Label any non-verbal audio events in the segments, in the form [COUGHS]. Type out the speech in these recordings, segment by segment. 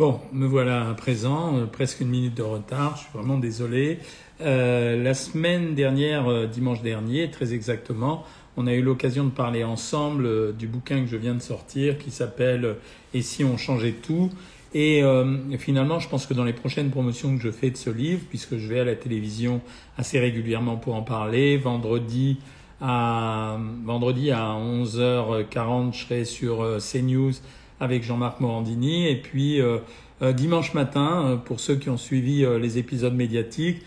Bon, me voilà à présent, euh, presque une minute de retard, je suis vraiment désolé. Euh, la semaine dernière, euh, dimanche dernier, très exactement, on a eu l'occasion de parler ensemble du bouquin que je viens de sortir qui s'appelle Et si on changeait tout? Et finalement, je pense que dans les prochaines promotions que je fais de ce livre, puisque je vais à la télévision assez régulièrement pour en parler, vendredi à, vendredi à 11h40, je serai sur CNews avec Jean-Marc Morandini. Et puis euh, euh, dimanche matin, euh, pour ceux qui ont suivi les épisodes médiatiques,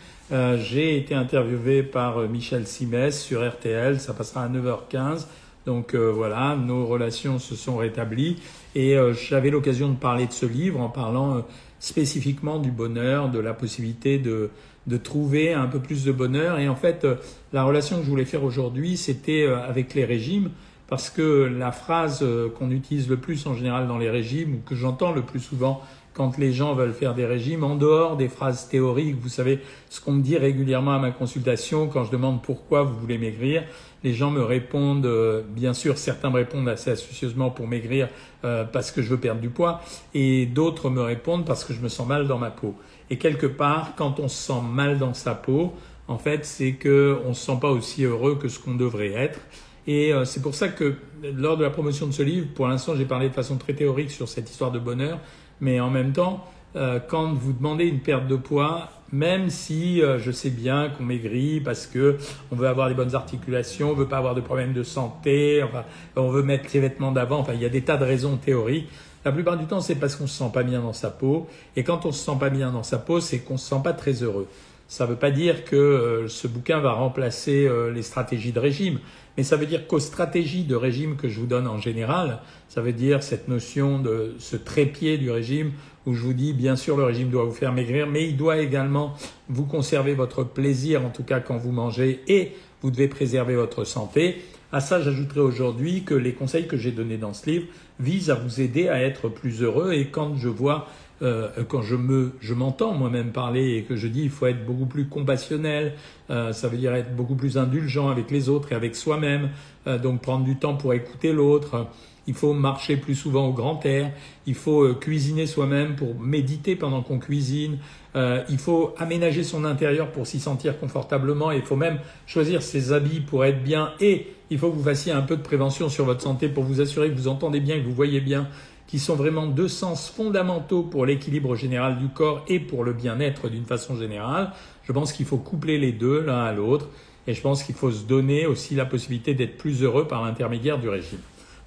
j'ai été interviewé par Michel Simès sur RTL. Ça passera à 9h15. Donc voilà, nos relations se sont rétablies et j'avais l'occasion de parler de ce livre en parlant spécifiquement du bonheur, de la possibilité de, de trouver un peu plus de bonheur. Et en fait, la relation que je voulais faire aujourd'hui, c'était avec les régimes parce que la phrase euh, qu'on utilise le plus en général dans les régimes, ou que j'entends le plus souvent quand les gens veulent faire des régimes, en dehors des phrases théoriques, vous savez, ce qu'on me dit régulièrement à ma consultation quand je demande pourquoi vous voulez maigrir, les gens me répondent, euh, bien sûr, certains me répondent assez astucieusement pour maigrir euh, parce que je veux perdre du poids, et d'autres me répondent parce que je me sens mal dans ma peau. Et quelque part, quand on se sent mal dans sa peau, en fait, c'est qu'on ne se sent pas aussi heureux que ce qu'on devrait être. Et euh, c'est pour ça que lors de la promotion de ce livre, pour l'instant j'ai parlé de façon très théorique sur cette histoire de bonheur, mais en même temps, euh, quand vous demandez une perte de poids, même si euh, je sais bien qu'on maigrit parce que on veut avoir les bonnes articulations, on veut pas avoir de problèmes de santé, enfin, on veut mettre les vêtements d'avant, enfin il y a des tas de raisons théoriques. La plupart du temps, c'est parce qu'on se sent pas bien dans sa peau. Et quand on se sent pas bien dans sa peau, c'est qu'on se sent pas très heureux. Ça ne veut pas dire que ce bouquin va remplacer les stratégies de régime mais ça veut dire qu'aux stratégies de régime que je vous donne en général, ça veut dire cette notion de ce trépied du régime où je vous dis, bien sûr, le régime doit vous faire maigrir, mais il doit également vous conserver votre plaisir, en tout cas quand vous mangez, et vous devez préserver votre santé. À ça, j'ajouterai aujourd'hui que les conseils que j'ai donnés dans ce livre visent à vous aider à être plus heureux. Et quand je vois euh, quand je me, je m'entends moi-même parler et que je dis il faut être beaucoup plus compassionnel, euh, ça veut dire être beaucoup plus indulgent avec les autres et avec soi-même, euh, donc prendre du temps pour écouter l'autre. Il faut marcher plus souvent au grand air. Il faut cuisiner soi-même pour méditer pendant qu'on cuisine. il faut aménager son intérieur pour s'y sentir confortablement. il faut même choisir ses habits pour être bien. Et il faut que vous fassiez un peu de prévention sur votre santé pour vous assurer que vous entendez bien, que vous voyez bien, qui sont vraiment deux sens fondamentaux pour l'équilibre général du corps et pour le bien-être d'une façon générale. Je pense qu'il faut coupler les deux l'un à l'autre et je pense qu'il faut se donner aussi la possibilité d'être plus heureux par l'intermédiaire du régime.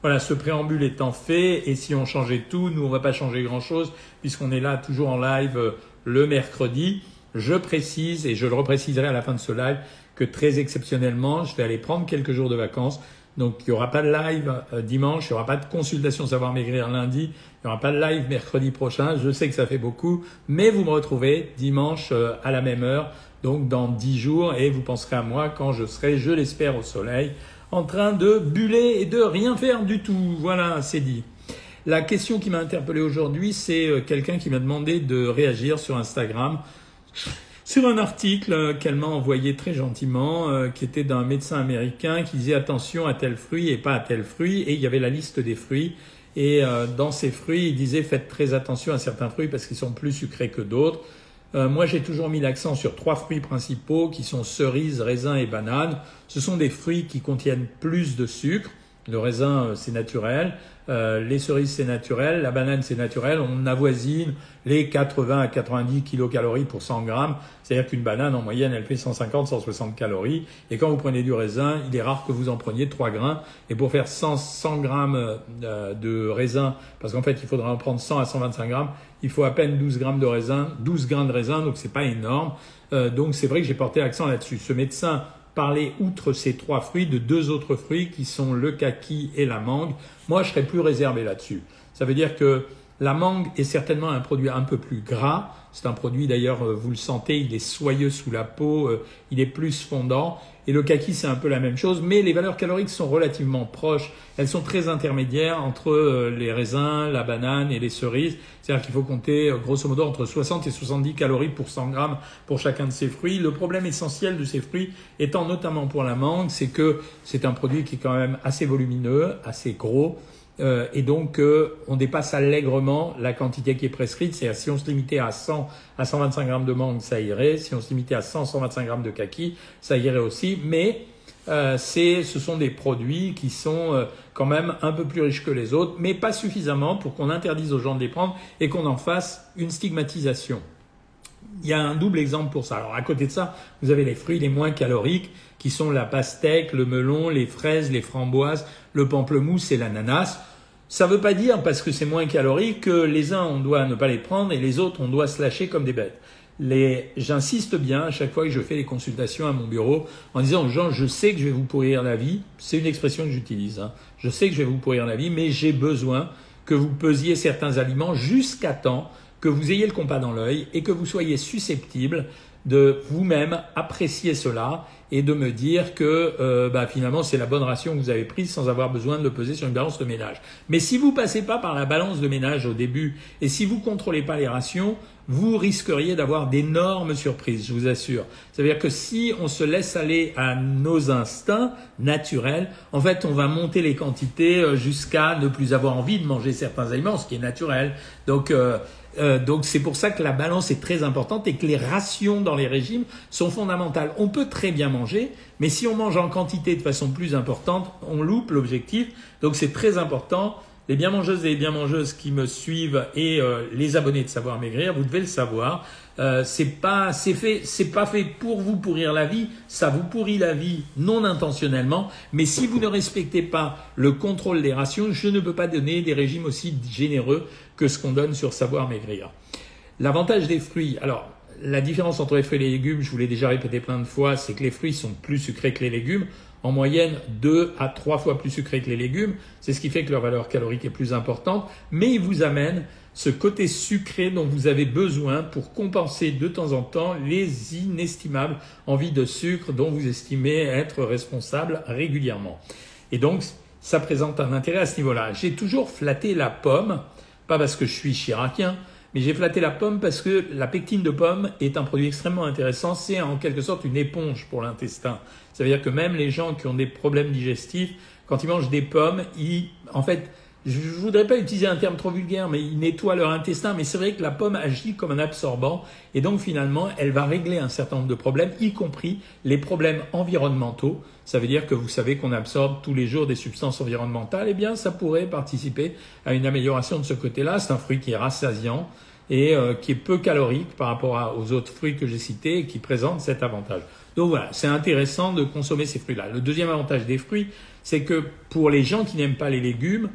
Voilà, ce préambule étant fait, et si on changeait tout, nous on va pas changer grand-chose puisqu'on est là toujours en live euh, le mercredi. Je précise, et je le repréciserai à la fin de ce live, que très exceptionnellement, je vais aller prendre quelques jours de vacances. Donc il n'y aura pas de live euh, dimanche, il n'y aura pas de consultation savoir maigrir lundi, il n'y aura pas de live mercredi prochain. Je sais que ça fait beaucoup, mais vous me retrouvez dimanche euh, à la même heure, donc dans dix jours, et vous penserez à moi quand je serai, je l'espère, au soleil, en train de buller et de rien faire du tout. Voilà, c'est dit. La question qui m'a interpellé aujourd'hui, c'est euh, quelqu'un qui m'a demandé de réagir sur Instagram sur un article qu'elle m'a envoyé très gentiment, euh, qui était d'un médecin américain qui disait attention à tel fruit et pas à tel fruit, et il y avait la liste des fruits. Et euh, dans ces fruits, il disait faites très attention à certains fruits parce qu'ils sont plus sucrés que d'autres. Euh, moi, j'ai toujours mis l'accent sur trois fruits principaux qui sont cerises, raisins et bananes. Ce sont des fruits qui contiennent plus de sucre. Le raisin, c'est naturel. Euh, les cerises, c'est naturel. La banane, c'est naturel. On avoisine les 80 à 90 kilocalories pour 100 grammes. C'est-à-dire qu'une banane, en moyenne, elle fait 150, 160 calories. Et quand vous prenez du raisin, il est rare que vous en preniez 3 grains. Et pour faire 100, 100 grammes euh, de raisin, parce qu'en fait, il faudra en prendre 100 à 125 grammes, il faut à peine 12 grammes de raisin, 12 grains de raisin, donc c'est pas énorme. Euh, donc c'est vrai que j'ai porté l'accent là-dessus. Ce médecin parler, outre ces trois fruits, de deux autres fruits qui sont le kaki et la mangue. Moi, je serais plus réservé là-dessus. Ça veut dire que la mangue est certainement un produit un peu plus gras. C'est un produit d'ailleurs, euh, vous le sentez, il est soyeux sous la peau, euh, il est plus fondant. Et le kaki, c'est un peu la même chose, mais les valeurs caloriques sont relativement proches. Elles sont très intermédiaires entre euh, les raisins, la banane et les cerises. C'est-à-dire qu'il faut compter grosso modo entre 60 et 70 calories pour 100 grammes pour chacun de ces fruits. Le problème essentiel de ces fruits étant notamment pour la mangue, c'est que c'est un produit qui est quand même assez volumineux, assez gros, Euh, et donc, euh, on dépasse allègrement la quantité qui est prescrite. C'est-à-dire, si on se limitait à 100 à 125 grammes de mangue, ça irait. Si on se limitait à 100, 125 grammes de kaki, ça irait aussi. Mais euh, c'est, ce sont des produits qui sont euh, quand même un peu plus riches que les autres, mais pas suffisamment pour qu'on interdise aux gens de les prendre et qu'on en fasse une stigmatisation. Il y a un double exemple pour ça. Alors à côté de ça, vous avez les fruits les moins caloriques qui sont la pastèque, le melon, les fraises, les framboises, le pamplemousse et l'ananas. Ça ne veut pas dire, parce que c'est moins calorique, que les uns on doit ne pas les prendre et les autres on doit se lâcher comme des bêtes. Les... J'insiste bien à chaque fois que je fais les consultations à mon bureau en disant aux gens, je sais que je vais vous pourrir la vie, c'est une expression que j'utilise, hein. je sais que je vais vous pourrir la vie, mais j'ai besoin que vous pesiez certains aliments jusqu'à temps que vous ayez le compas dans l'œil et que vous soyez susceptible de vous-même apprécier cela et de me dire que euh, bah, finalement c'est la bonne ration que vous avez prise sans avoir besoin de le peser sur une balance de ménage. Mais si vous passez pas par la balance de ménage au début et si vous contrôlez pas les rations, vous risqueriez d'avoir d'énormes surprises, je vous assure. C'est-à-dire que si on se laisse aller à nos instincts naturels, en fait, on va monter les quantités euh, jusqu'à ne plus avoir envie de manger certains aliments, ce qui est naturel. Donc, euh, euh, donc c'est pour ça que la balance est très importante et que les rations dans les régimes sont fondamentales. On peut très bien manger, mais si on mange en quantité de façon plus importante, on loupe l'objectif. Donc c'est très important. Les bien mangeuses et les bien mangeuses qui me suivent et euh, les abonnés de Savoir Maigrir, vous devez le savoir. Euh, c'est pas c'est fait c'est pas fait pour vous pourrir la vie, ça vous pourrit la vie non intentionnellement, mais si vous ne respectez pas le contrôle des rations, je ne peux pas donner des régimes aussi généreux que ce qu'on donne sur Savoir Maigrir. L'avantage des fruits, alors la différence entre les fruits et les légumes, je vous l'ai déjà répété plein de fois, c'est que les fruits sont plus sucrés que les légumes, en moyenne deux à trois fois plus sucrés que les légumes, c'est ce qui fait que leur valeur calorique est plus importante, mais ils vous amènent ce côté sucré dont vous avez besoin pour compenser de temps en temps les inestimables envies de sucre dont vous estimez être responsable régulièrement. Et donc, ça présente un intérêt à ce niveau-là. J'ai toujours flatté la pomme, pas parce que je suis chiracien, mais j'ai flatté la pomme parce que la pectine de pomme est un produit extrêmement intéressant. C'est en quelque sorte une éponge pour l'intestin. Ça veut dire que même les gens qui ont des problèmes digestifs, quand ils mangent des pommes, ils, en fait, je ne voudrais pas utiliser un terme trop vulgaire, mais ils nettoient leur intestin. Mais c'est vrai que la pomme agit comme un absorbant. Et donc finalement, elle va régler un certain nombre de problèmes, y compris les problèmes environnementaux. Ça veut dire que vous savez qu'on absorbe tous les jours des substances environnementales. Eh bien, ça pourrait participer à une amélioration de ce côté-là. C'est un fruit qui est rassasiant et euh, qui est peu calorique par rapport aux autres fruits que j'ai cités et qui présente cet avantage. Donc voilà, c'est intéressant de consommer ces fruits-là. Le deuxième avantage des fruits, c'est que pour les gens qui n'aiment pas les légumes,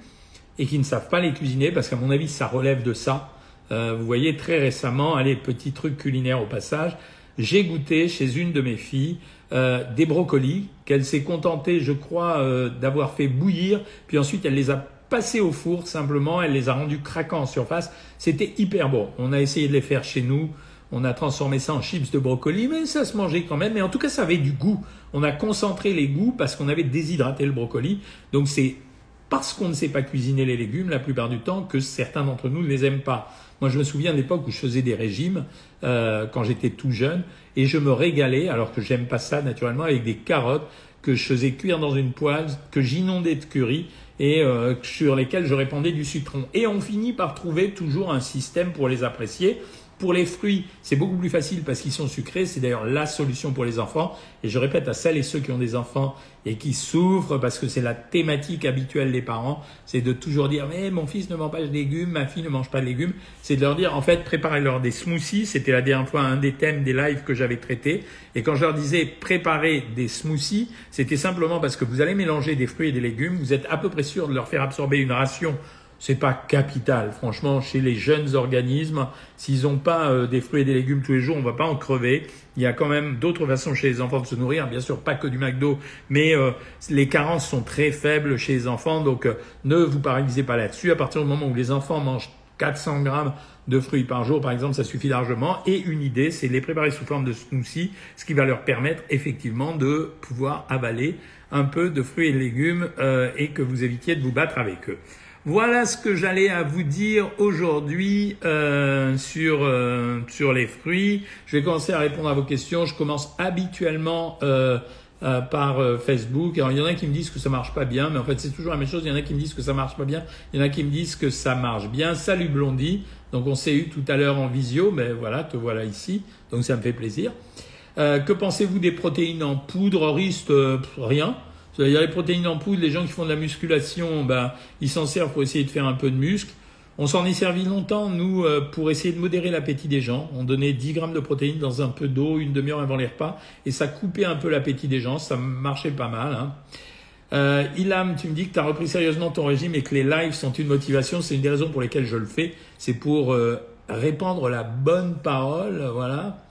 et qui ne savent pas les cuisiner, parce qu'à mon avis, ça relève de ça. Euh, vous voyez, très récemment, allez, petit truc culinaire au passage, j'ai goûté chez une de mes filles euh, des brocolis qu'elle s'est contentée, je crois, euh, d'avoir fait bouillir, puis ensuite elle les a passés au four simplement, elle les a rendus craquants en surface. C'était hyper bon. On a essayé de les faire chez nous. On a transformé ça en chips de brocoli, mais ça se mangeait quand même. Mais en tout cas, ça avait du goût. On a concentré les goûts parce qu'on avait déshydraté le brocoli. Donc c'est parce qu'on ne sait pas cuisiner les légumes la plupart du temps que certains d'entre nous ne les aiment pas. Moi, je me souviens de l'époque où je faisais des régimes euh, quand j'étais tout jeune et je me régalais, alors que j'aime pas ça naturellement, avec des carottes que je faisais cuire dans une poêle, que j'inondais de curry et euh, sur lesquelles je répandais du citron. Et on finit par trouver toujours un système pour les apprécier. Pour les fruits, c'est beaucoup plus facile parce qu'ils sont sucrés. C'est d'ailleurs la solution pour les enfants. Et je répète à celles et ceux qui ont des enfants et qui souffrent parce que c'est la thématique habituelle des parents, c'est de toujours dire mais mon fils ne mange pas de légumes, ma fille ne mange pas de légumes. C'est de leur dire en fait préparez-leur des smoothies. C'était la dernière fois un des thèmes des lives que j'avais traité. Et quand je leur disais préparer des smoothies, c'était simplement parce que vous allez mélanger des fruits et des légumes. Vous êtes à peu près sûr de leur faire absorber une ration c'est pas capital. Franchement, chez les jeunes organismes, s'ils n'ont pas euh, des fruits et des légumes tous les jours, on va pas en crever. Il y a quand même d'autres façons chez les enfants de se nourrir, bien sûr pas que du McDo, mais euh, les carences sont très faibles chez les enfants, donc euh, ne vous paralysez pas là-dessus. À partir du moment où les enfants mangent 400 grammes de fruits par jour, par exemple, ça suffit largement. Et une idée, c'est les préparer sous forme de smoothie, ce qui va leur permettre effectivement de pouvoir avaler un peu de fruits et légumes et que vous évitiez de vous battre avec eux. Voilà ce que j'allais à vous dire aujourd'hui euh, sur euh, sur les fruits. Je vais commencer à répondre à vos questions. Je commence habituellement euh, par Facebook. Alors il y en a qui me disent que ça marche pas bien, mais en fait c'est toujours la même chose. Il y en a qui me disent que ça marche pas bien, il y en a qui me disent que ça marche bien. Salut Blondie. Donc on s'est eu tout à l'heure en visio, mais voilà, te voilà ici. Donc ça me fait plaisir. que pensez-vous des protéines en poudre, Riste Rien. A les protéines en poudre, les gens qui font de la musculation, ben, ils s'en servent pour essayer de faire un peu de muscle. On s'en est servi longtemps, nous, euh, pour essayer de modérer l'appétit des gens. On donnait 10 grammes de protéines dans un peu d'eau une demi-heure avant les repas, et ça coupait un peu l'appétit des gens. Ça marchait pas mal. Hein. Euh, Ilham, tu me dis que tu as repris sérieusement ton régime et que les lives sont une motivation. C'est une des raisons pour lesquelles je le fais. C'est pour euh, répandre la bonne parole. Voilà.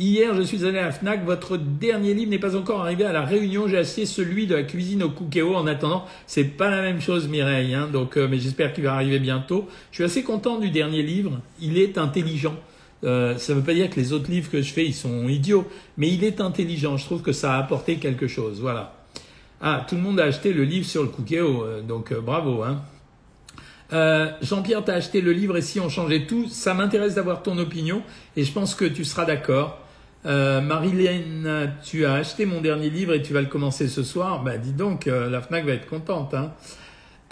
Hier, je suis allé à FNAC. Votre dernier livre n'est pas encore arrivé à la réunion. J'ai acheté celui de la cuisine au cookéo. En attendant, c'est pas la même chose, Mireille. Hein, donc, euh, mais j'espère qu'il va arriver bientôt. Je suis assez content du dernier livre. Il est intelligent. Euh, ça ne veut pas dire que les autres livres que je fais, ils sont idiots, mais il est intelligent. Je trouve que ça a apporté quelque chose. Voilà. Ah, tout le monde a acheté le livre sur le cookéo, euh, donc bravo. Hein. Jean-Pierre, tu as acheté le livre et si on changeait tout, ça m'intéresse d'avoir ton opinion et je pense que tu seras d'accord. Euh, Marilène, tu as acheté mon dernier livre et tu vas le commencer ce soir. Bah dis donc, euh, la FNAC va être contente. Hein.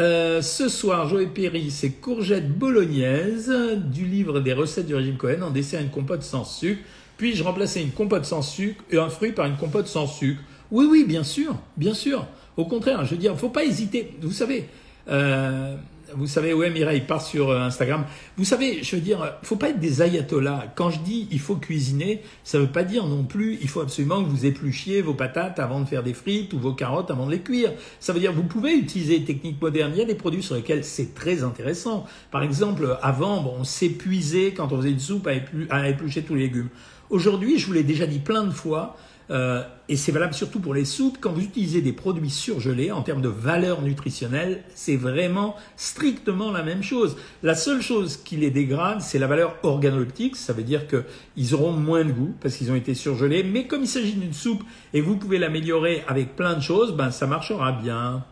Euh, ce soir, Joël Perry, c'est courgettes bolognaises du livre des recettes du régime Cohen en dessert une compote sans sucre. Puis-je remplacer une compote sans sucre et un fruit par une compote sans sucre? Oui, oui, bien sûr, bien sûr. Au contraire, je veux dire, faut pas hésiter. Vous savez, euh, vous savez, ouais, Mireille part sur euh, Instagram. Vous savez, je veux dire, faut pas être des ayatollahs. Quand je dis il faut cuisiner, ça veut pas dire non plus il faut absolument que vous épluchiez vos patates avant de faire des frites ou vos carottes avant de les cuire. Ça veut dire vous pouvez utiliser des techniques modernes. Il y a des produits sur lesquels c'est très intéressant. Par exemple, avant, bon, on s'épuisait quand on faisait une soupe à éplucher tous les légumes. Aujourd'hui, je vous l'ai déjà dit plein de fois, euh, et c'est valable surtout pour les soupes. Quand vous utilisez des produits surgelés, en termes de valeur nutritionnelle, c'est vraiment strictement la même chose. La seule chose qui les dégrade, c'est la valeur organoleptique. Ça veut dire qu'ils auront moins de goût parce qu'ils ont été surgelés. Mais comme il s'agit d'une soupe et vous pouvez l'améliorer avec plein de choses, ben ça marchera bien.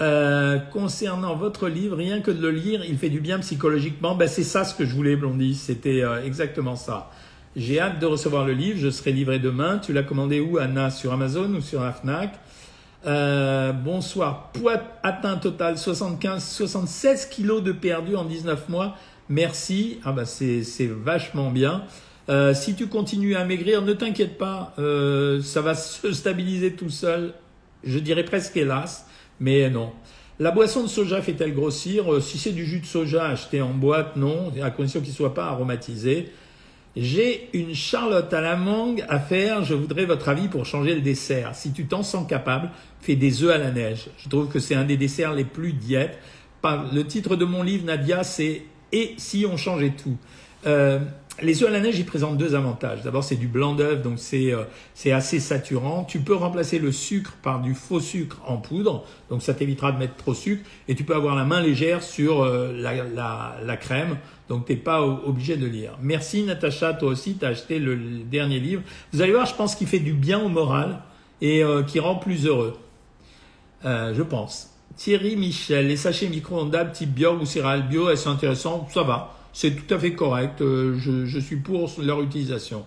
Euh, concernant votre livre, rien que de le lire, il fait du bien psychologiquement. Ben, c'est ça ce que je voulais, Blondie. C'était euh, exactement ça. J'ai hâte de recevoir le livre, je serai livré demain. Tu l'as commandé où, Anna? Sur Amazon ou sur la FNAC euh, bonsoir. Poids atteint total 75, 76 kilos de perdu en 19 mois. Merci. Ah bah c'est vachement bien. Euh, si tu continues à maigrir, ne t'inquiète pas, euh, ça va [LAUGHS] se stabiliser tout seul. Je dirais presque hélas, mais non. La boisson de soja fait-elle grossir? Si c'est du jus de soja acheté en boîte, non, à condition qu'il ne soit pas aromatisé. J'ai une charlotte à la mangue à faire, je voudrais votre avis pour changer le dessert. Si tu t'en sens capable, fais des œufs à la neige. Je trouve que c'est un des desserts les plus diètes. Le titre de mon livre, Nadia, c'est Et si on changeait tout euh, les œufs à la neige, ils présentent deux avantages. D'abord, c'est du blanc d'œuf, donc euh, c'est assez saturant. Tu peux remplacer le sucre par du faux sucre en poudre, donc ça t'évitera de mettre trop de sucre. Et tu peux avoir la main légère sur euh, la, crème, donc tu n'es pas obligé de lire. Merci Natacha, toi aussi, tu as acheté le, dernier livre. Vous allez voir, je pense qu'il fait du bien au moral et euh, qui rend plus heureux. je pense. Thierry Michel, les sachets micro-ondables type Bjorg ou céréales bio, elles sont intéressantes, ça va c'est tout à fait correct. Euh, je, suis pour leur utilisation.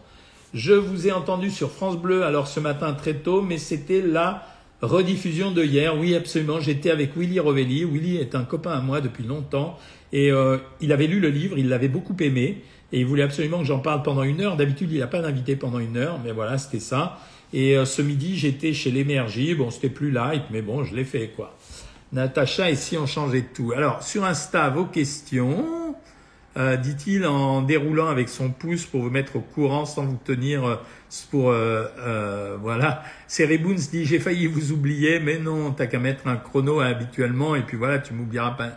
Je vous ai entendu sur France Bleu alors ce matin très tôt, mais c'était la rediffusion de hier. Oui, absolument. J'étais avec Willy Rovelli. Willy est un copain à moi depuis longtemps et euh, il avait lu le livre, il l'avait beaucoup aimé et il voulait absolument que j'en parle pendant une heure. D'habitude, il n'a pas d'invité pendant une heure, mais voilà, c'était ça. Et euh, ce midi, j'étais chez l'énergie. Bon, c'était plus light, mais bon, je l'ai fait quoi. Natacha, et si on changeait tout? Alors, sur Insta, vos questions. Euh, dit-il en déroulant avec son pouce pour vous mettre au courant sans vous tenir euh, pour euh, euh voilà. Seriboons dit j'ai failli vous oublier, mais non, t'as qu'à mettre un chrono habituellement et puis voilà, tu m'oublieras pas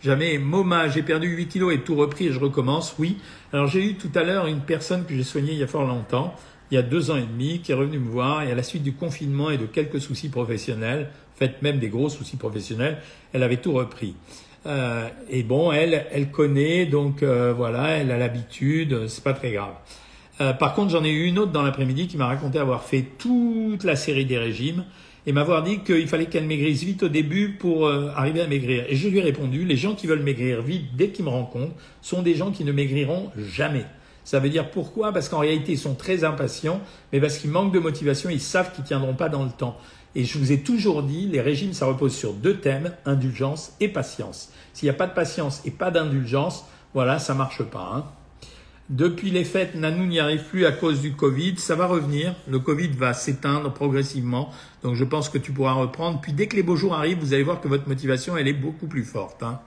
jamais. Moma, j'ai perdu 8 kilos et tout repris et je recommence. Oui. Alors j'ai eu tout à l'heure une personne que j'ai soignée il y a fort longtemps, il y a deux ans et demi, qui est revenue me voir et à la suite du confinement et de quelques soucis professionnels, fait même des gros soucis professionnels, elle avait tout repris. Euh, et bon, elle, elle connaît, donc euh, voilà, elle a l'habitude, c'est pas très grave. Euh, par contre, j'en ai eu une autre dans l'après-midi qui m'a raconté avoir fait toute la série des régimes et m'avoir dit qu'il fallait qu'elle maigrisse vite au début pour arriver à maigrir. Et je lui ai répondu, les gens qui veulent maigrir vite dès qu'ils me rencontrent sont des gens qui ne maigriront jamais. Ça veut dire pourquoi? Parce qu'en réalité, ils sont très impatients, mais parce qu'ils manquent de motivation, ils savent qu'ils tiendront pas dans le temps. Et je vous ai toujours dit, les régimes, ça repose sur deux thèmes, indulgence et patience. S'il n'y a pas de patience et pas d'indulgence, voilà, ça marche pas. Hein. Depuis les fêtes, Nanou n'y arrive plus à cause du Covid. Ça va revenir. Le Covid va s'éteindre progressivement. Donc je pense que tu pourras reprendre. Puis dès que les beaux jours arrivent, vous allez voir que votre motivation, elle est beaucoup plus forte. Hein.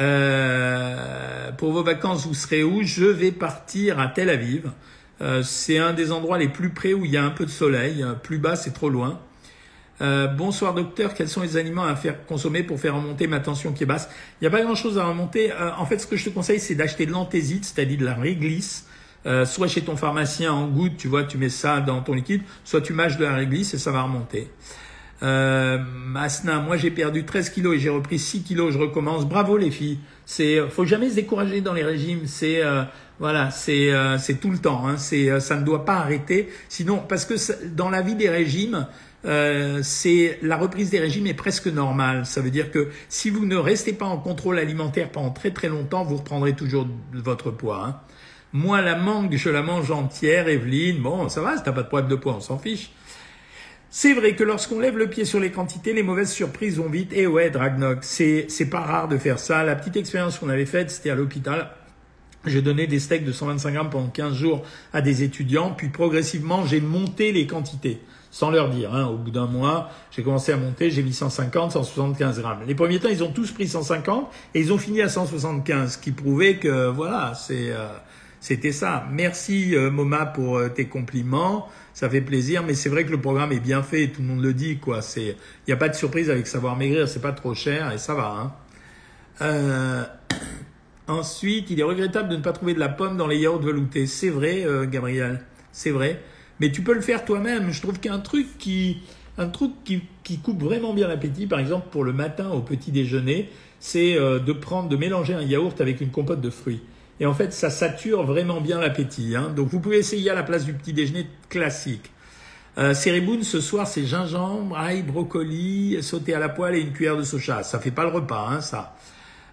Euh, pour vos vacances, vous serez où? Je vais partir à Tel Aviv. Euh, c'est un des endroits les plus près où il y a un peu de soleil. Plus bas, c'est trop loin. Euh, bonsoir docteur, quels sont les aliments à faire consommer pour faire remonter ma tension qui est basse? Il n'y a pas grand-chose à remonter. Euh, en fait, ce que je te conseille, c'est d'acheter de l'anthésite, c'est-à-dire de la réglisse. Euh, soit chez ton pharmacien en goutte, tu vois, tu mets ça dans ton liquide, soit tu mâches de la réglisse et ça va remonter. Euh, Masna, moi j'ai perdu 13 kilos et j'ai repris 6 kilos, je recommence. Bravo les filles. C'est, faut jamais se décourager dans les régimes. C'est, voilà, c'est, c'est tout le temps. Hein. C'est, ça ne doit pas arrêter. Sinon, parce que dans la vie des régimes, euh, c'est la reprise des régimes est presque normale. Ça veut dire que si vous ne restez pas en contrôle alimentaire pendant très très longtemps, vous reprendrez toujours votre poids. Hein. Moi, la mangue, je la mange entière, Evelyne. Bon, ça va, si t'as pas de problème de poids, on s'en fiche. C'est vrai que lorsqu'on lève le pied sur les quantités, les mauvaises surprises vont vite. Et eh ouais, Dragnog, c'est, c'est pas rare de faire ça. La petite expérience qu'on avait faite, c'était à l'hôpital. J'ai donné des steaks de 125 grammes pendant 15 jours à des étudiants, puis progressivement, j'ai monté les quantités sans leur dire. Hein. Au bout d'un mois, j'ai commencé à monter, j'ai mis 150, 175 grammes. Les premiers temps, ils ont tous pris 150 et ils ont fini à 175, ce qui prouvait que voilà, c'est euh, c'était ça. Merci euh, Moma pour euh, tes compliments, ça fait plaisir, mais c'est vrai que le programme est bien fait, tout le monde le dit quoi. Il n'y a pas de surprise avec savoir maigrir, c'est pas trop cher et ça va. Hein. [CLEARS THROAT] Ensuite, il est regrettable de ne pas trouver de la pomme dans les yaourts veloutés. C'est vrai, Gabriel, c'est vrai. Mais tu peux le faire toi-même. Je trouve qu'un truc qui, truc coupe vraiment bien l'appétit, par exemple pour le matin au petit déjeuner, c'est euh, de prendre, de mélanger un yaourt avec une compote de fruits. Et en fait, ça sature vraiment bien l'appétit. Hein. Donc vous pouvez essayer à la place du petit déjeuner classique. Euh, ce soir, c'est gingembre, ail, brocoli, sauté à la poêle et une cuillère de soja. Ça fait pas le repas, hein, ça.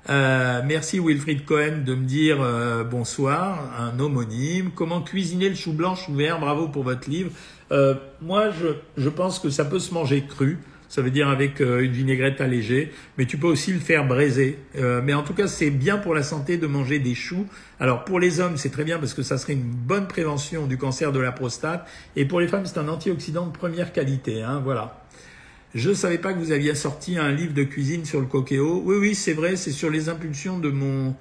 Euh, merci Wilfried Cohen de me dire euh, bonsoir, un homonyme. Comment cuisiner le chou blanc, chou vert? Bravo pour votre livre. Euh, moi, je, je, pense que ça peut se manger cru. Ça veut dire avec une vinaigrette allégée, mais tu peux aussi le faire braiser. mais en tout cas, c'est bien pour la santé de manger des choux. Alors pour les hommes, c'est très bien parce que ça serait une bonne prévention du cancer de la prostate. Et pour les femmes, c'est un antioxydant de première qualité. Hein, voilà. Je savais pas que vous aviez sorti un livre de cuisine sur le coquéo. Oui, oui, c'est vrai, c'est sur les impulsions de mon,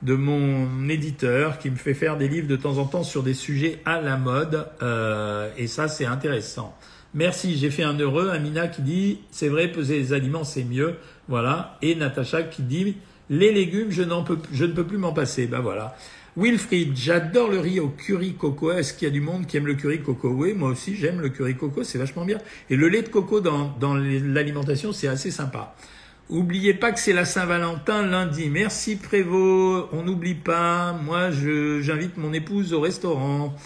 de mon éditeur qui me fait faire des livres de temps en temps sur des sujets à la mode. Euh, et ça, c'est intéressant. Merci, j'ai fait un heureux. Amina qui dit, c'est vrai, peser les aliments, c'est mieux. Voilà. Et Natacha qui dit, les légumes, je, ne peux plus m'en passer. Ben voilà. Wilfried, j'adore le riz au curry coco. Est-ce qu'il y a du monde qui aime le curry coco? Oui, moi aussi j'aime le curry coco, c'est vachement bien. Et le lait de coco dans, dans l'alimentation, c'est assez sympa. Oubliez pas que c'est la Saint-Valentin lundi. Merci Prévost. On n'oublie pas. Moi, j'invite mon épouse au restaurant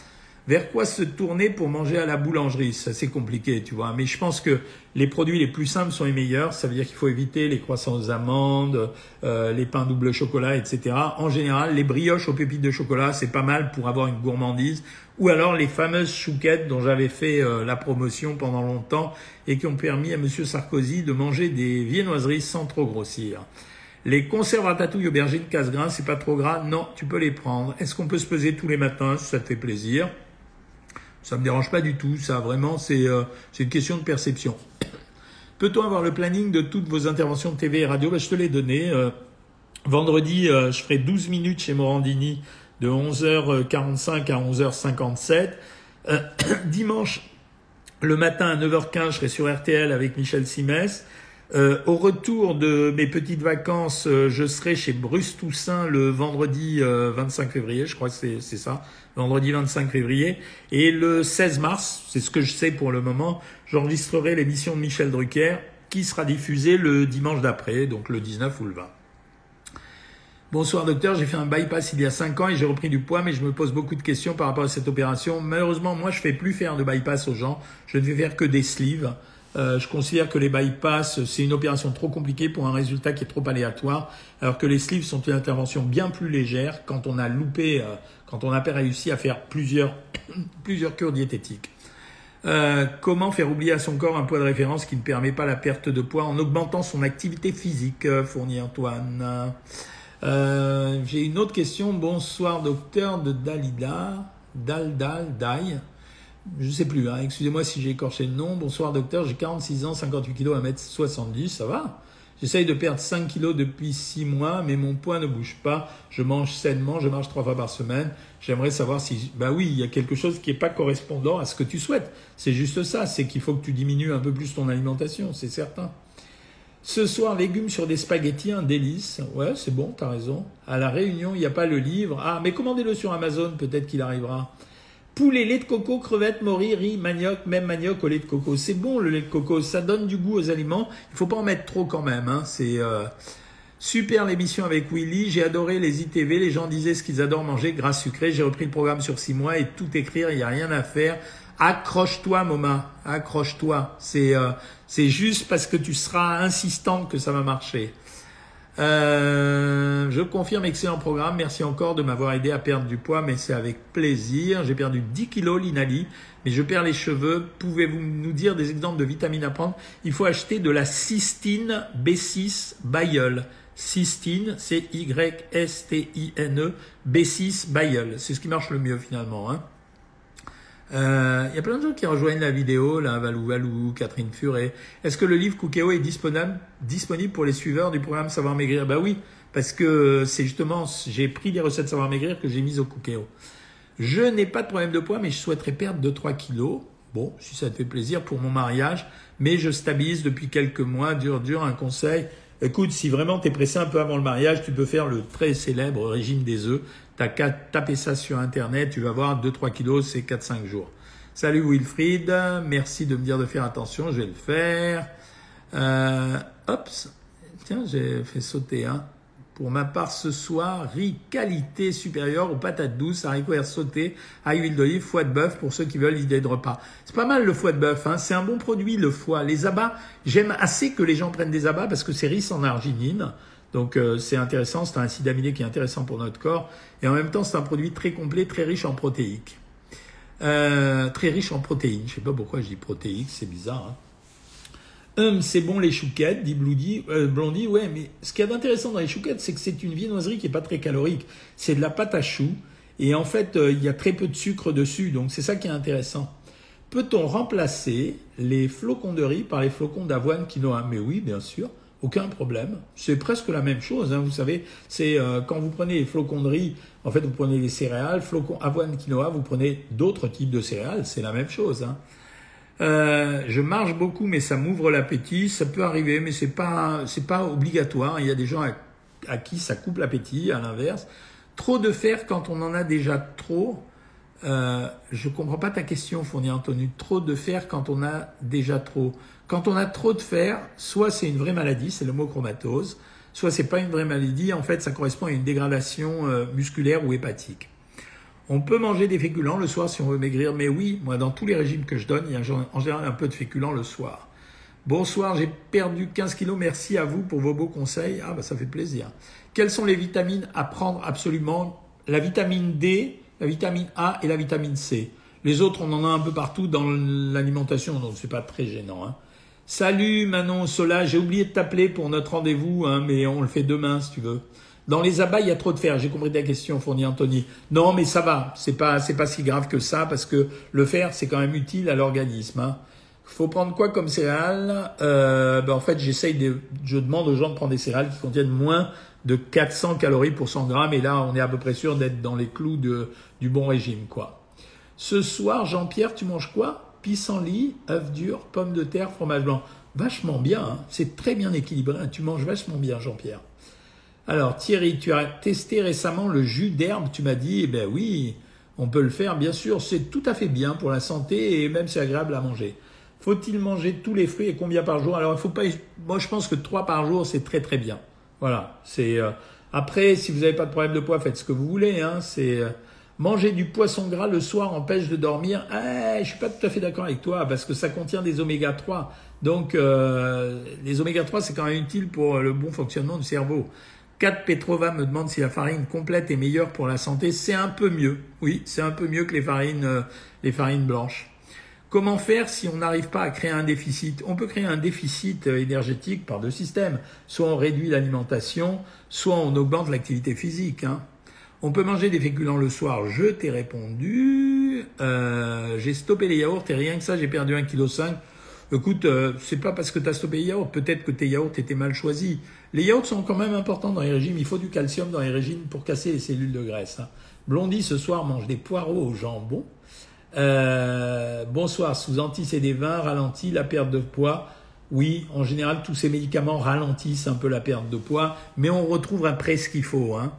vers quoi se tourner pour manger à la boulangerie? C'est assez compliqué, tu vois. Mais je pense que les produits les plus simples sont les meilleurs. Ça veut dire qu'il faut éviter les croissants aux amandes, euh, les pains double chocolat, etc. En général, les brioches aux pépites de chocolat, c'est pas mal pour avoir une gourmandise. Ou alors les fameuses chouquettes dont j'avais fait euh, la promotion pendant longtemps et qui ont permis à Monsieur Sarkozy de manger des viennoiseries sans trop grossir. Les conserves ratatouille aubergines casse-grains, c'est pas trop gras? Non, tu peux les prendre. Est-ce qu'on peut se peser tous les matins? Ça te fait plaisir. Ça me dérange pas du tout. Ça, vraiment, c'est euh, une question de perception. Peut-on avoir le planning de toutes vos interventions de TV et radio? Ben, Je te l'ai donné. Euh, vendredi, euh, je ferai 12 minutes chez Morandini de 11h45 à 11h57. Euh, [CLEARS THROAT] dimanche, le matin à 9h15, je serai sur RTL avec Michel Simès. Euh, au retour de mes petites vacances, euh, je serai chez Bruce Toussaint le vendredi 25 février, je crois que c'est ça, vendredi 25 février. Et le 16 mars, c'est ce que je sais pour le moment, j'enregistrerai l'émission de Michel Drucker qui sera diffusée le dimanche d'après, donc le 19 ou le 20. Bonsoir docteur, j'ai fait un bypass il y a 5 ans et j'ai repris du poids, mais je me pose beaucoup de questions par rapport à cette opération. Malheureusement, moi je fais plus faire de bypass aux gens, je ne fais faire que des sleeves. Euh, je considère que les bypass, c'est une opération trop compliquée pour un résultat qui est trop aléatoire, alors que les sleeves sont une intervention bien plus légère quand on a loupé, euh, quand on n'a pas réussi à faire plusieurs, [COUGHS] cures diététiques. Euh, comment faire oublier à son corps un poids de référence qui ne permet pas la perte de poids en augmentant son activité physique, fournit Antoine. J'ai une autre question. Bonsoir docteur de Dalida. Dal Dal Dai je sais plus, hein. excusez-moi si j'ai écorché le nom. Bonsoir docteur, j'ai 46 ans, 58 kg, 1m70, ça va? J'essaye de perdre 5 kg depuis 6 mois, mais mon poids ne bouge pas. Je mange sainement, je marche 3 fois par semaine. J'aimerais savoir si... Bah oui, il y a quelque chose qui n'est pas correspondant à ce que tu souhaites. C'est juste ça, c'est qu'il faut que tu diminues un peu plus ton alimentation, c'est certain. Ce soir, légumes sur des spaghettis, un délice. Ouais, c'est bon, t'as raison. À la réunion, il n'y a pas le livre. Ah, mais commandez-le sur Amazon, peut-être qu'il arrivera. Poulet, lait de coco, crevettes, moris, riz, manioc, même manioc au lait de coco. C'est bon le lait de coco, ça donne du goût aux aliments. Il faut pas en mettre trop quand même. Hein. C'est euh, super l'émission avec Willy. J'ai adoré les ITV. Les gens disaient ce qu'ils adorent manger, grâce sucré. J'ai repris le programme sur six mois et tout écrire, il n'y a rien à faire. Accroche-toi, Moma. Accroche-toi. C'est euh, c'est juste parce que tu seras insistant que ça va marcher. Euh, je confirme, excellent programme. Merci encore de m'avoir aidé à perdre du poids, mais c'est avec plaisir. J'ai perdu 10 kilos, Linali, mais je perds les cheveux. Pouvez-vous nous dire des exemples de vitamines à prendre? Il faut acheter de la cystine B6 Bayeul. Cystine, c'est Y-S-T-I-N-E, B6 Bayeul. C'est ce qui marche le mieux finalement. Hein. Euh, il y a plein de gens qui rejoignent la vidéo, Valou Valou, Catherine Furet. Est-ce que le livre Cookéo est disponible, disponible pour les suiveurs du programme Savoir Maigrir? Bah oui, parce que c'est justement, j'ai pris les recettes Savoir Maigrir que j'ai mises au Cookéo. Je n'ai pas de problème de poids, mais je souhaiterais perdre 2-3 kilos. Bon, si ça te fait plaisir pour mon mariage, mais je stabilise depuis quelques mois, dur, dur, un conseil. Écoute, si vraiment tu es pressé un peu avant le mariage, tu peux faire le très célèbre régime des œufs. T'as qu'à taper ça sur Internet, tu vas voir 2-3 kilos, c'est 4-5 jours. Salut Wilfried, merci de me dire de faire attention, je vais le faire. Euh, hop, tiens, j'ai fait sauter un. Hein. Pour ma part, ce soir, riz qualité supérieure aux patates douces, haricots verts sautés, à huile d'olive, foie de bœuf pour ceux qui veulent l'idée de repas. C'est pas mal le foie de bœuf, hein. c'est un bon produit le foie. Les abats, j'aime assez que les gens prennent des abats parce que c'est riche en arginine. Donc euh, c'est intéressant, c'est un acide aminé qui est intéressant pour notre corps. Et en même temps, c'est un produit très complet, très riche en protéiques. Euh, très riche en protéines. Je sais pas pourquoi je dis protéiques, c'est bizarre. Hein. Hum, c'est bon les chouquettes, dit Blondie. Euh, Blondie, ouais, mais ce qu'il y a d'intéressant dans les chouquettes, c'est que c'est une viennoiserie qui est pas très calorique. C'est de la pâte à choux. Et en fait, il y a très peu de sucre dessus. Donc c'est ça qui est intéressant. Peut-on remplacer les flocons de riz par les flocons d'avoine quinoa? Mais oui, bien sûr. Aucun problème. C'est presque la même chose. Hein, vous savez, c'est euh, quand vous prenez les flocons de riz, en fait, vous prenez les céréales, flocons avoine, quinoa, vous prenez d'autres types de céréales, c'est la même chose. Hein. Euh, je marche beaucoup, mais ça m'ouvre l'appétit. Ça peut arriver, mais c'est pas c'est pas obligatoire. Il y a des gens à, qui ça coupe l'appétit, à l'inverse. Trop de fer quand on en a déjà trop. Euh, je comprends pas ta question, fourni Anthony. Trop de fer quand on a déjà trop. Quand on a trop de fer, soit c'est une vraie maladie, c'est l'homochromatose, soit c'est pas une vraie maladie, en fait ça correspond à une dégradation euh, musculaire ou hépatique. On peut manger des féculents le soir si on veut maigrir, mais oui, moi dans tous les régimes que je donne, il y a en général un peu de féculents le soir. Bonsoir, j'ai perdu 15 kilos, merci à vous pour vos beaux conseils. Ah bah ça fait plaisir. Quelles sont les vitamines à prendre? Absolument La vitamine D, la vitamine A et la vitamine C. Les autres, on en a un peu partout dans l'alimentation, donc c'est pas très gênant. Hein. Salut Manon Sola, j'ai oublié de t'appeler pour notre rendez-vous, hein, mais on le fait demain si tu veux. Dans les abats, il y a trop de fer. J'ai compris ta question, fourni Anthony. Non, mais ça va. C'est pas, pas si grave que ça parce que le fer, c'est quand même utile à l'organisme. Hein. Faut prendre quoi comme céréales? Euh, ben En fait, j'essaye de, je demande aux gens de prendre des céréales qui contiennent moins de 400 calories pour 100 grammes. Et là, on est à peu près sûr d'être dans les clous de, du bon régime, quoi. Ce soir, Jean-Pierre, tu manges quoi? Pissenlit, œufs durs, pommes de terre, fromage blanc. Vachement bien, hein. c'est très bien équilibré. Tu manges vachement bien, Jean-Pierre. Alors Thierry, tu as testé récemment le jus d'herbe, tu m'as dit, eh ben oui, on peut le faire, bien sûr, c'est tout à fait bien pour la santé et même c'est agréable à manger. Faut-il manger tous les fruits et combien par jour? Alors il faut pas, moi je pense que trois par jour c'est très très bien. Voilà, c'est euh, après si vous n'avez pas de problème de poids, faites ce que vous voulez. Hein, c'est euh, Manger du poisson gras le soir empêche de dormir. Eh, je suis pas tout à fait d'accord avec toi parce que ça contient des oméga 3. Donc euh, les oméga 3 c'est quand même utile pour le bon fonctionnement du cerveau. 4 Petrova me demande si la farine complète est meilleure pour la santé. C'est un peu mieux. Oui, c'est un peu mieux que les farines, les farines blanches. Comment faire si on n'arrive pas à créer un déficit? On peut créer un déficit euh, énergétique par deux systèmes. Soit on réduit l'alimentation, soit on augmente l'activité physique. Hein. On peut manger des féculents le soir, je t'ai répondu. Euh, j'ai stoppé les yaourts et rien que ça, j'ai perdu 1,5 kg. Écoute, euh, c'est pas parce que tu as stoppé les yaourts, peut-être que tes yaourts étaient mal choisis. Les yaourts sont quand même importants dans les régimes. Il faut du calcium dans les régimes pour casser les cellules de graisse. Hein. Blondie ce soir mange des poireaux au jambon. Euh, bonsoir, sous anti des vins, ralentit la perte de poids. Oui, en général, tous ces médicaments ralentissent un peu la perte de poids, mais on retrouve après ce qu'il faut. Hein.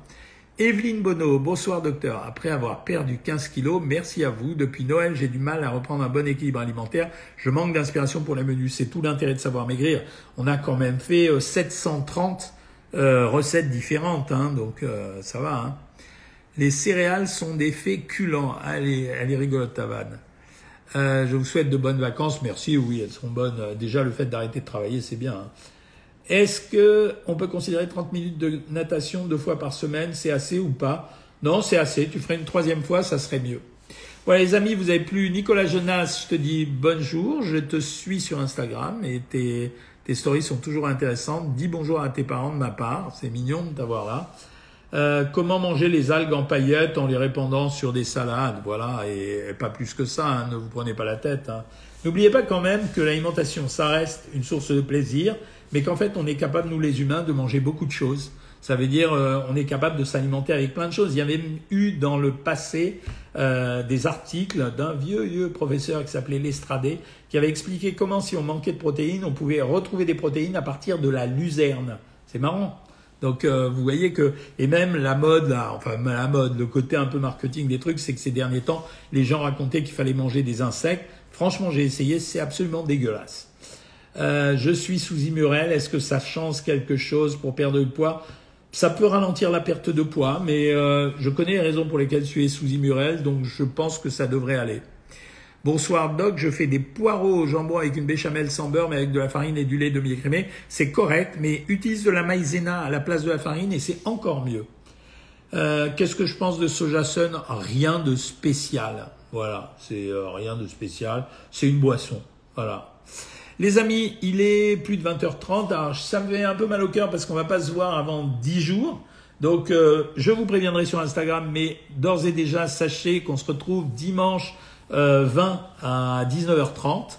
Evelyne Bonneau, bonsoir docteur. Après avoir perdu 15 kilos, merci à vous. Depuis Noël, j'ai du mal à reprendre un bon équilibre alimentaire. Je manque d'inspiration pour les menus. C'est tout l'intérêt de savoir maigrir. On a quand même fait 730 euh, euh, recettes différentes, hein, donc ça va. Hein. Les céréales sont des féculents. Allez, elle est rigolote ta vanne. je vous souhaite de bonnes vacances. Merci, oui, elles seront bonnes. Déjà, le fait d'arrêter de travailler, c'est bien. Hein. Est-ce que on peut considérer 30 minutes de natation deux fois par semaine, c'est assez ou pas? Non, c'est assez. Tu ferais une troisième fois, ça serait mieux. Voilà les amis, vous avez plus Nicolas Jonas, je te dis bonjour, je te suis sur Instagram et tes, tes stories sont toujours intéressantes. Dis bonjour à tes parents de ma part, c'est mignon de t'avoir là. Euh, comment manger les algues en paillettes en les répandant sur des salades, voilà, et, pas plus que ça, hein, ne vous prenez pas la tête. Hein. N'oubliez pas quand même que l'alimentation, ça reste une source de plaisir, mais qu'en fait, on est capable, nous les humains, de manger beaucoup de choses. Ça veut dire, euh, on est capable de s'alimenter avec plein de choses. Il y avait eu dans le passé euh, des articles d'un vieux, vieux professeur qui s'appelait Lestradé, qui avait expliqué comment, si on manquait de protéines, on pouvait retrouver des protéines à partir de la luzerne. C'est marrant. Donc euh, vous voyez que et même la mode là, enfin la mode, le côté un peu marketing des trucs, c'est que ces derniers temps, les gens racontaient qu'il fallait manger des insectes. Franchement, j'ai essayé, c'est absolument dégueulasse. Euh, je suis sous Imurel, est-ce que ça change quelque chose pour perdre du poids? Ça peut ralentir la perte de poids, mais euh, je connais les raisons pour lesquelles tu es sous Imurel, donc je pense que ça devrait aller. Bonsoir Doc, je fais des poireaux au jambon avec une béchamel sans beurre, mais avec de la farine et du lait demi-écrémé. C'est correct, mais utilise de la maïzena à la place de la farine et c'est encore mieux. Euh, qu'est-ce que je pense de Soja Sun? Rien de spécial. Voilà, c'est rien de spécial. C'est une boisson. Voilà. Les amis, il est plus de 20h30. Alors, ça me fait un peu mal au cœur parce qu'on va pas se voir avant 10 jours. Donc, euh, je vous préviendrai sur Instagram, mais d'ores et déjà, sachez qu'on se retrouve dimanche 20 euh, à 19h30.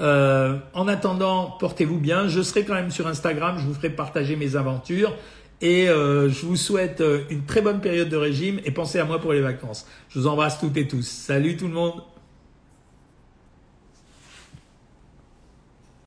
Euh, en attendant, portez-vous bien. Je serai quand même sur Instagram. Je vous ferai partager mes aventures. Et je vous souhaite une très bonne période de régime et pensez à moi pour les vacances. Je vous embrasse toutes et tous. Salut tout le monde